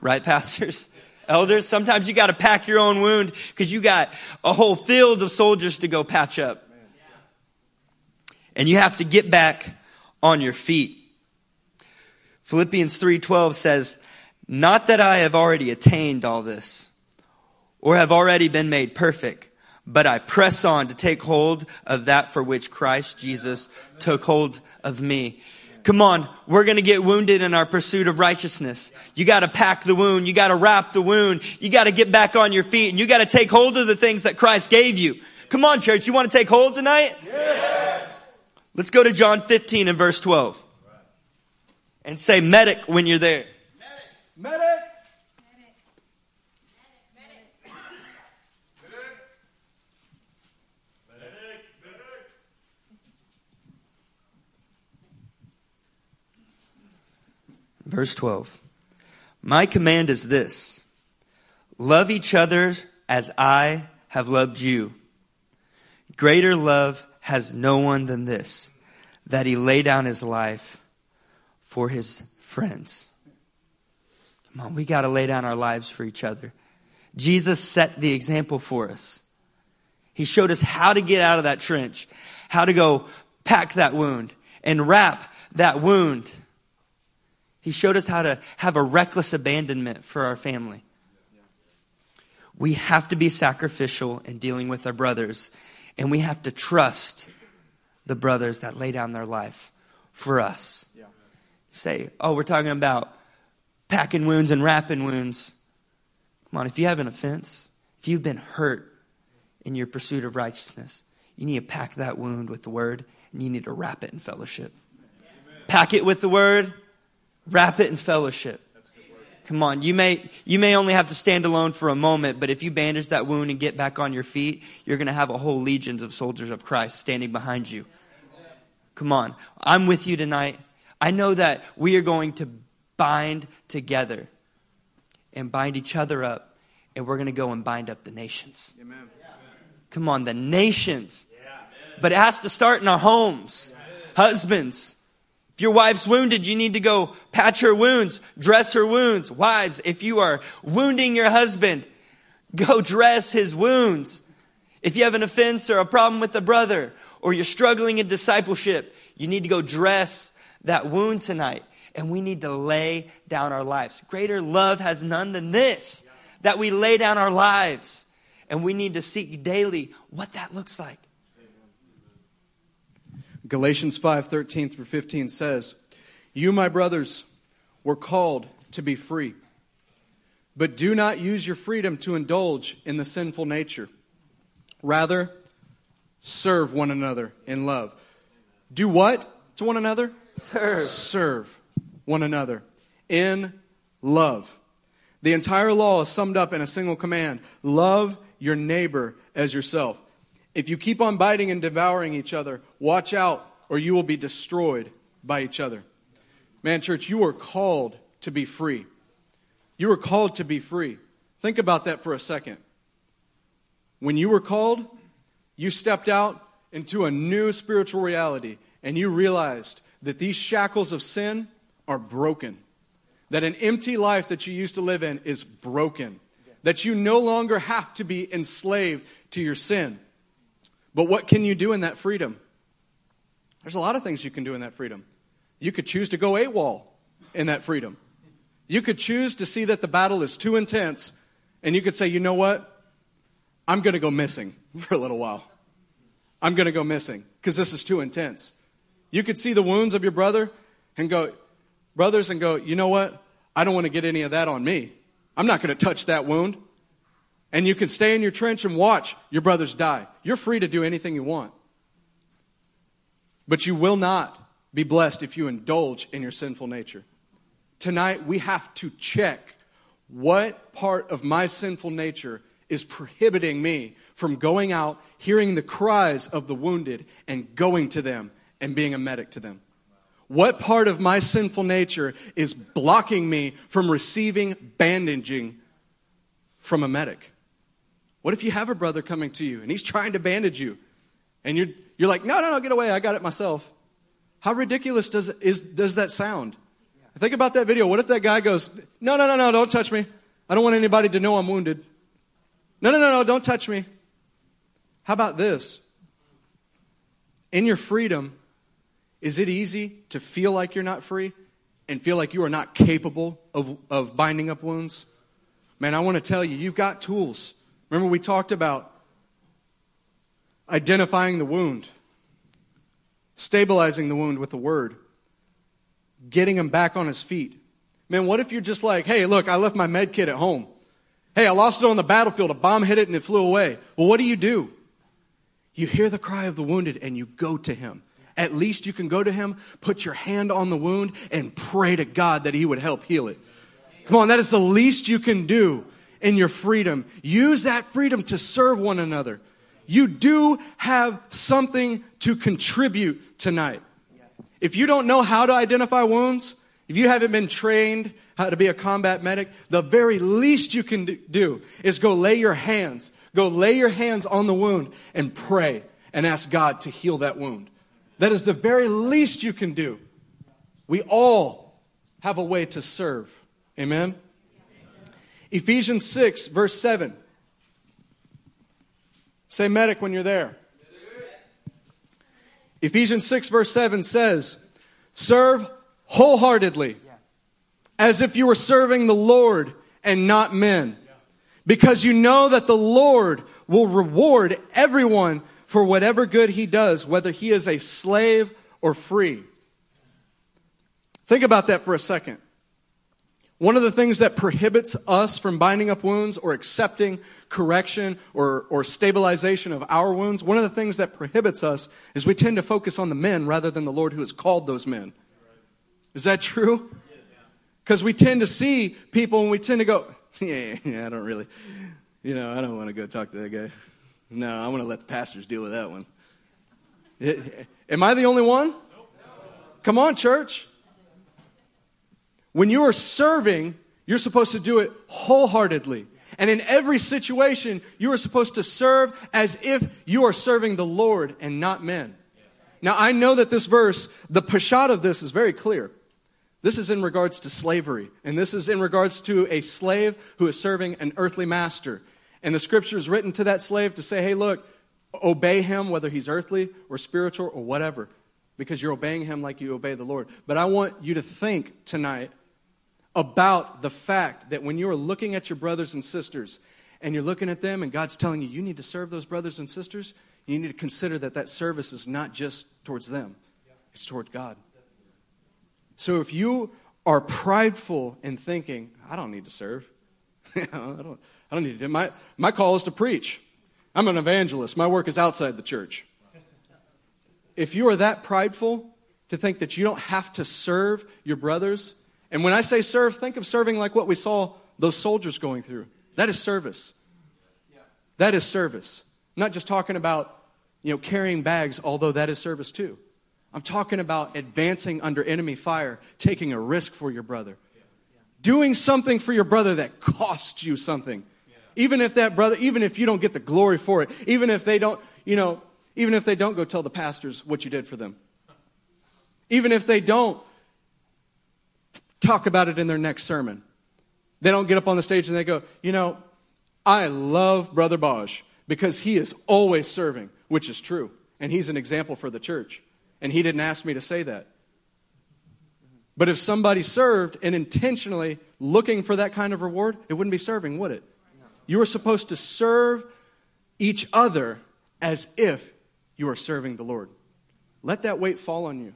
Right, (laughs) pastors? Elders, sometimes you got to pack your own wound because you got a whole field of soldiers to go patch up. And you have to get back on your feet. Philippians 3:12 says, "Not that I have already attained all this or have already been made perfect, but I press on to take hold of that for which Christ Jesus took hold of me. Come on, we're gonna get wounded in our pursuit of righteousness. You gotta pack the wound, you gotta wrap the wound, you gotta get back on your feet, and you gotta take hold of the things that Christ gave you. Come on, church, you wanna take hold tonight? Yes. Let's go to John 15 and verse 12. And say medic when you're there. Medic! Verse 12. My command is this. Love each other as I have loved you. Greater love has no one than this, that he lay down his life for his friends. Come on, we gotta lay down our lives for each other. Jesus set the example for us. He showed us how to get out of that trench, how to go pack that wound and wrap that wound. He showed us how to have a reckless abandonment for our family. We have to be sacrificial in dealing with our brothers, and we have to trust the brothers that lay down their life for us. Say, oh, we're talking about packing wounds and wrapping wounds. Come on, if you have an offense, if you've been hurt in your pursuit of righteousness, you need to pack that wound with the word and you need to wrap it in fellowship. Pack it with the word, wrap it in fellowship. Come on, you may, you may only have to stand alone for a moment, but if you bandage that wound and get back on your feet, you're going to have a whole legions of soldiers of Christ standing behind you. Come on, I'm with you tonight. I know that we are going to bind together and bind each other up, and we're going to go and bind up the nations. Amen. Come on, the nations. But it has to start in our homes. Husbands, your wife's wounded, you need to go patch her wounds, dress her wounds. Wives, if you are wounding your husband, go dress his wounds. If you have an offense or a problem with a brother, or you're struggling in discipleship, you need to go dress that wound tonight. And we need to lay down our lives. Greater love has none than this, that we lay down our lives. And we need to seek daily what that looks like. Galatians 5:13 through 15 says, "You my brothers were called to be free, but do not use your freedom to indulge in the sinful nature. Rather, serve one another in love." Do what to one another? Serve. Serve one another in love. The entire law is summed up in a single command love your neighbor as yourself. If you keep on biting and devouring each other, watch out, or you will be destroyed by each other. Man, church, you are called to be free. You are called to be free. Think about that for a second. When you were called, you stepped out into a new spiritual reality and you realized that these shackles of sin are broken. That an empty life that you used to live in is broken. That you no longer have to be enslaved to your sin. But what can you do in that freedom? There's a lot of things you can do in that freedom. You could choose to go AWOL in that freedom. You could choose to see that the battle is too intense, and you could say, you know what? I'm going to go missing (laughs) for a little while. I'm going to go missing because this is too intense. You could see the wounds of your brother and go, brothers, and go, you know what? I don't want to get any of that on me. I'm not going to touch that wound. And you can stay in your trench and watch your brothers die. You're free to do anything you want. But you will not be blessed if you indulge in your sinful nature. Tonight, we have to check what part of my sinful nature is prohibiting me from going out, hearing the cries of the wounded, and going to them and being a medic to them. What part of my sinful nature is blocking me from receiving bandaging from a medic? What if you have a brother coming to you and he's trying to bandage you and you're, you're like, no, no, no, get away. I got it myself. How ridiculous does, is, does that sound? Think about that video. What if that guy goes, no, no, no, no, don't touch me. I don't want anybody to know I'm wounded. No, no, no, no, don't touch me. How about this? In your freedom, is it easy to feel like you're not free and feel like you are not capable of, of binding up wounds? Man, I want to tell you, you've got tools. Remember, we talked about identifying the wound, stabilizing the wound with the word. getting him back on his feet. Man, what if you're just like, hey, look, I left my med kit at home. Hey, I lost it on the battlefield. A bomb hit it and it flew away. Well, what do you do? You hear the cry of the wounded and you go to him. At least you can go to him, put your hand on the wound, and pray to God that he would help heal it. Come on, that is the least you can do in your freedom. Use that freedom to serve one another. You do have something to contribute tonight. If you don't know how to identify wounds, if you haven't been trained how to be a combat medic, the very least you can do is go lay your hands, go lay your hands on the wound and pray and ask God to heal that wound. That is the very least you can do. We all have a way to serve. Amen? Ephesians 6, verse 7. Say medic when you're there. Ephesians 6, verse 7 says, Serve wholeheartedly, as if you were serving the Lord and not men, because you know that the Lord will reward everyone for whatever good he does, whether he is a slave or free. Think about that for a second. One of the things that prohibits us from binding up wounds or accepting correction or, or stabilization of our wounds, one of the things that prohibits us is we tend to focus on the men rather than the Lord who has called those men. Is that true? Because we tend to see people and we tend to go, (laughs) yeah, yeah, I don't really, you know, I don't want to go talk to that guy. No, I want to let the pastors deal with that one. (laughs) Am I the only one? Come on, church. When you are serving, you're supposed to do it wholeheartedly. And in every situation, you are supposed to serve as if you are serving the Lord and not men. Now, I know that this verse, the pashat of this is very clear. This is in regards to slavery, and this is in regards to a slave who is serving an earthly master. And the scripture is written to that slave to say, hey, look, obey him, whether he's earthly or spiritual or whatever, because you're obeying him like you obey the Lord. But I want you to think tonight about the fact that when you are looking at your brothers and sisters and you're looking at them and God's telling you you need to serve those brothers and sisters, you need to consider that that service is not just towards them, it's toward God. So if you are prideful in thinking, I don't need to serve, (laughs) I, don't, I don't need to do my, my call is to preach. I'm an evangelist. My work is outside the church. If you are that prideful to think that you don't have to serve your brothers and when I say serve, think of serving like what we saw those soldiers going through. That is service. That is service. I'm not just talking about, you know, carrying bags, although that is service too. I'm talking about advancing under enemy fire, taking a risk for your brother. Doing something for your brother that costs you something. Even if that brother, even if you don't get the glory for it, even if they don't, you know, even if they don't go tell the pastors what you did for them. Even if they don't talk about it in their next sermon. They don't get up on the stage and they go, you know, I love Brother Bosch because he is always serving, which is true. And he's an example for the church. And he didn't ask me to say that. But if somebody served and intentionally looking for that kind of reward, it wouldn't be serving, would it? You are supposed to serve each other as if you are serving the Lord. Let that weight fall on you.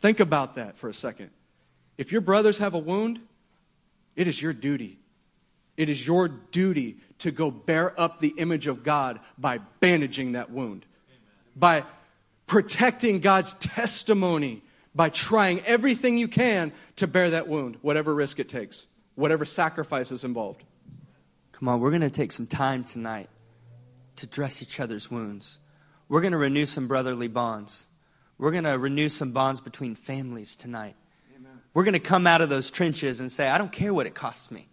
Think about that for a second. If your brothers have a wound, it is your duty. It is your duty to go bear up the image of God by bandaging that wound, Amen. by protecting God's testimony, by trying everything you can to bear that wound, whatever risk it takes, whatever sacrifice is involved. Come on, we're going to take some time tonight to dress each other's wounds. We're going to renew some brotherly bonds. We're going to renew some bonds between families tonight. We're going to come out of those trenches and say, I don't care what it costs me.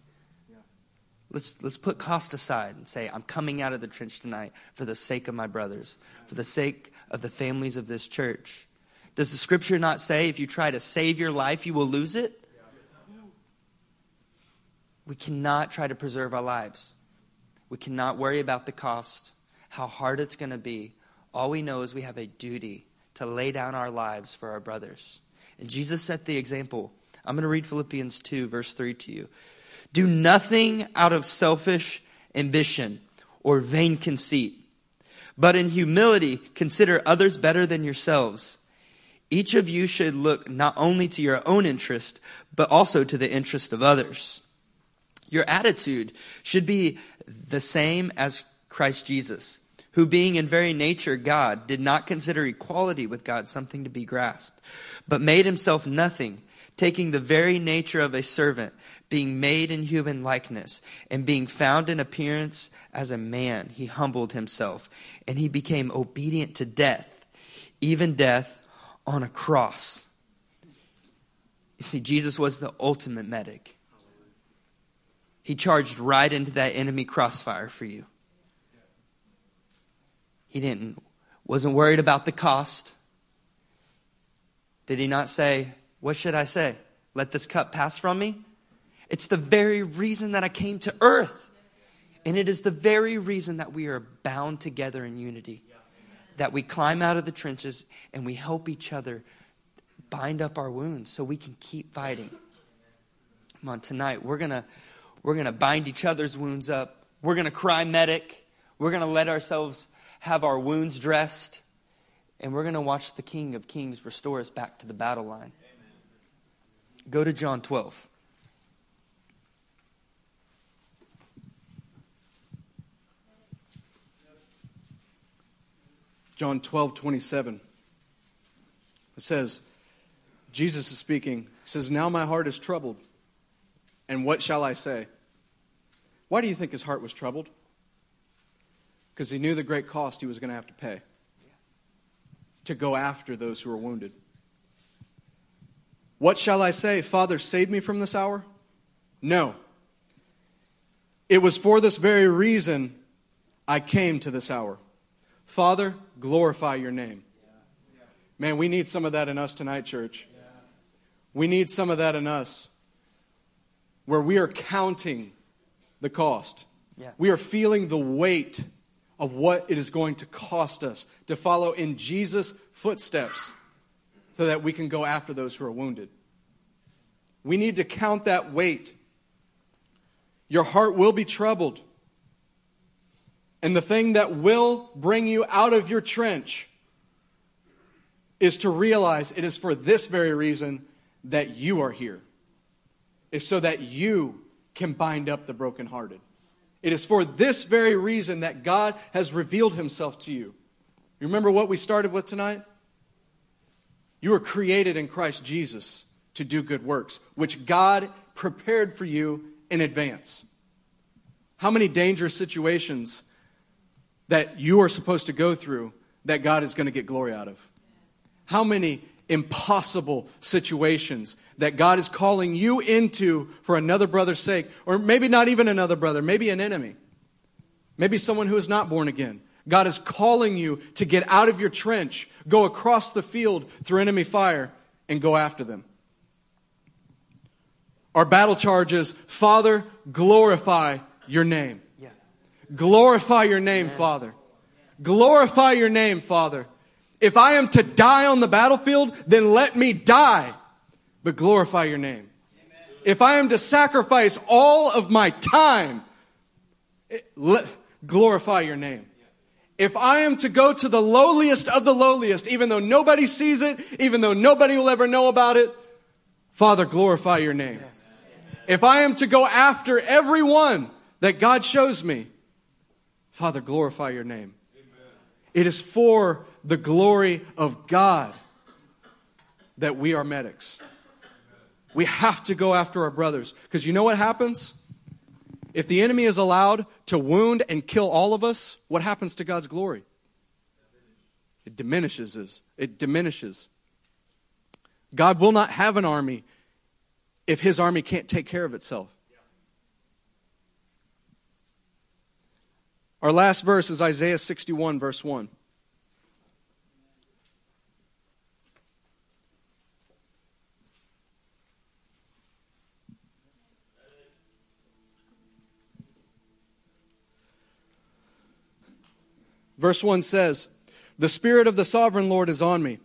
Let's, let's put cost aside and say, I'm coming out of the trench tonight for the sake of my brothers, for the sake of the families of this church. Does the scripture not say if you try to save your life, you will lose it? We cannot try to preserve our lives. We cannot worry about the cost, how hard it's going to be. All we know is we have a duty to lay down our lives for our brothers. And Jesus set the example. I'm going to read Philippians 2, verse 3 to you. Do nothing out of selfish ambition or vain conceit, but in humility consider others better than yourselves. Each of you should look not only to your own interest, but also to the interest of others. Your attitude should be the same as Christ Jesus, who being in very nature God, did not consider equality with God something to be grasped, but made himself nothing, taking the very nature of a servant, being made in human likeness, and being found in appearance as a man, he humbled himself, and he became obedient to death, even death on a cross. You see, Jesus was the ultimate medic. He charged right into that enemy crossfire for you. He didn't wasn't worried about the cost. Did he not say, "What should I say? Let this cup pass from me?" It's the very reason that I came to earth. And it is the very reason that we are bound together in unity. That we climb out of the trenches and we help each other bind up our wounds so we can keep fighting. Come on, tonight we're going to we're going to bind each other's wounds up. We're going to cry medic. We're going to let ourselves have our wounds dressed. And we're going to watch the King of Kings restore us back to the battle line. Go to John 12. John 12, 27. It says, Jesus is speaking. He says, Now my heart is troubled. And what shall I say? Why do you think his heart was troubled? Because he knew the great cost he was going to have to pay to go after those who were wounded. What shall I say? Father, save me from this hour? No. It was for this very reason I came to this hour. Father, glorify your name. Man, we need some of that in us tonight, church. We need some of that in us where we are counting the cost. We are feeling the weight of what it is going to cost us to follow in Jesus' footsteps so that we can go after those who are wounded. We need to count that weight. Your heart will be troubled. And the thing that will bring you out of your trench is to realize it is for this very reason that you are here. Is so that you can bind up the brokenhearted. It is for this very reason that God has revealed himself to you. You remember what we started with tonight? You were created in Christ Jesus to do good works, which God prepared for you in advance. How many dangerous situations that you are supposed to go through that God is going to get glory out of? How many impossible situations that God is calling you into for another brother's sake, or maybe not even another brother, maybe an enemy, maybe someone who is not born again. God is calling you to get out of your trench, go across the field through enemy fire, and go after them. Our battle charge is Father, glorify your name. Yeah. Glorify your name, Father. Glorify your name, Father. If I am to die on the battlefield, then let me die, but glorify your name. If I am to sacrifice all of my time, eh, let, glorify your name. If I am to go to the lowliest of the lowliest, even though nobody sees it, even though nobody will ever know about it, Father, glorify your name. If I am to go after everyone that God shows me, Father, glorify your name. It is for the glory of God that we are medics. We have to go after our brothers. Because you know what happens? If the enemy is allowed to wound and kill all of us, what happens to God's glory? It diminishes. It diminishes. God will not have an army if his army can't take care of itself. Our last verse is Isaiah 61, verse 1. Verse 1 says, The Spirit of the sovereign Lord is on me,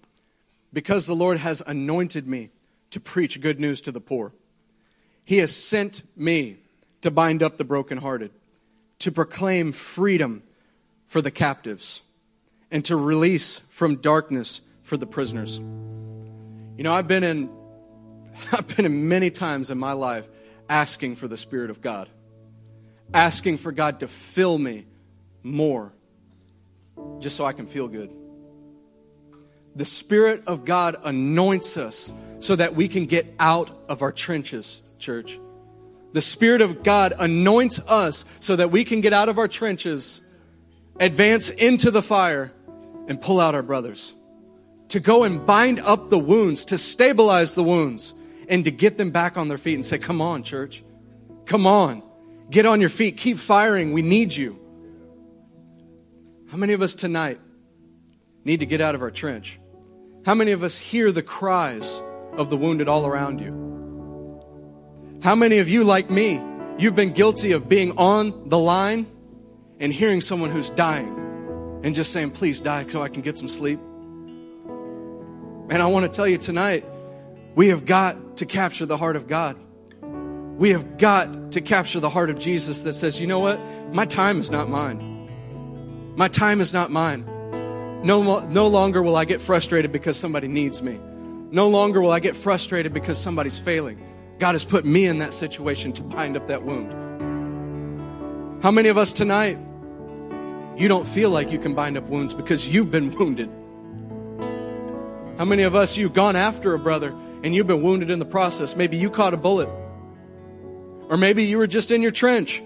because the Lord has anointed me to preach good news to the poor. He has sent me to bind up the brokenhearted, to proclaim freedom for the captives, and to release from darkness for the prisoners. You know, I've been in (laughs) I've been in many times in my life asking for the Spirit of God, asking for God to fill me more just so I can feel good. The Spirit of God anoints us so that we can get out of our trenches, church. The Spirit of God anoints us so that we can get out of our trenches, advance into the fire, and pull out our brothers. To go and bind up the wounds, to stabilize the wounds, and to get them back on their feet and say, Come on, church. Come on. Get on your feet. Keep firing. We need you. How many of us tonight need to get out of our trench? How many of us hear the cries of the wounded all around you? How many of you, like me, you've been guilty of being on the line and hearing someone who's dying and just saying, please die so I can get some sleep? And I want to tell you tonight, we have got to capture the heart of God. We have got to capture the heart of Jesus that says, you know what? My time is not mine. My time is not mine. No, no longer will I get frustrated because somebody needs me. No longer will I get frustrated because somebody's failing. God has put me in that situation to bind up that wound. How many of us tonight, you don't feel like you can bind up wounds because you've been wounded? How many of us, you've gone after a brother and you've been wounded in the process? Maybe you caught a bullet. Or maybe you were just in your trench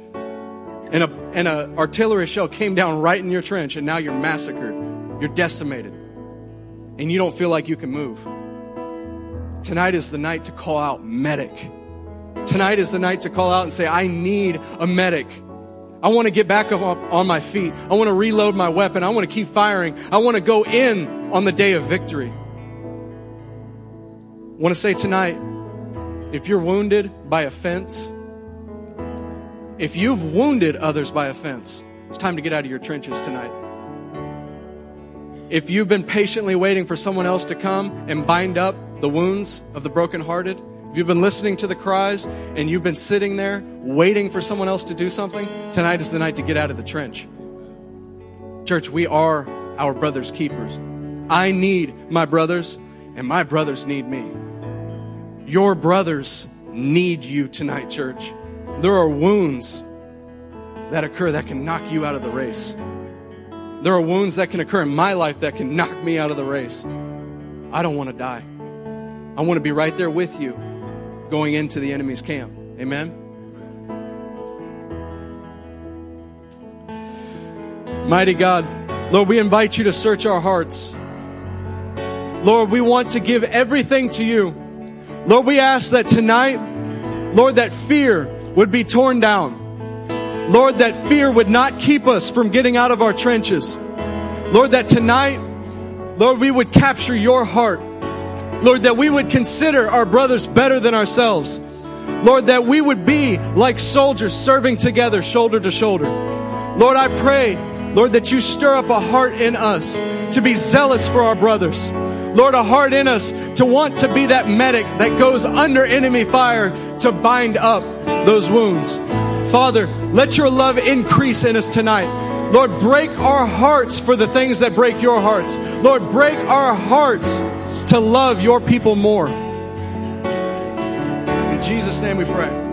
and a, and a artillery shell came down right in your trench and now you're massacred. You're decimated. And you don't feel like you can move. Tonight is the night to call out medic. Tonight is the night to call out and say, I need a medic. I want to get back up on my feet. I want to reload my weapon. I want to keep firing. I want to go in on the day of victory. I want to say tonight, if you're wounded by offense, if you've wounded others by offense, it's time to get out of your trenches tonight. If you've been patiently waiting for someone else to come and bind up the wounds of the brokenhearted, if you've been listening to the cries and you've been sitting there waiting for someone else to do something, tonight is the night to get out of the trench. Church, we are our brother's keepers. I need my brothers, and my brothers need me. Your brothers need you tonight, church. There are wounds that occur that can knock you out of the race. There are wounds that can occur in my life that can knock me out of the race. I don't want to die. I want to be right there with you going into the enemy's camp. Amen. Mighty God, Lord, we invite you to search our hearts. Lord, we want to give everything to you. Lord, we ask that tonight, Lord, that fear, would be torn down. Lord, that fear would not keep us from getting out of our trenches. Lord, that tonight, Lord, we would capture your heart. Lord, that we would consider our brothers better than ourselves. Lord, that we would be like soldiers serving together shoulder to shoulder. Lord, I pray, Lord, that you stir up a heart in us to be zealous for our brothers. Lord, a heart in us to want to be that medic that goes under enemy fire to bind up those wounds. Father, let your love increase in us tonight. Lord, break our hearts for the things that break your hearts. Lord, break our hearts to love your people more. In Jesus' name we pray.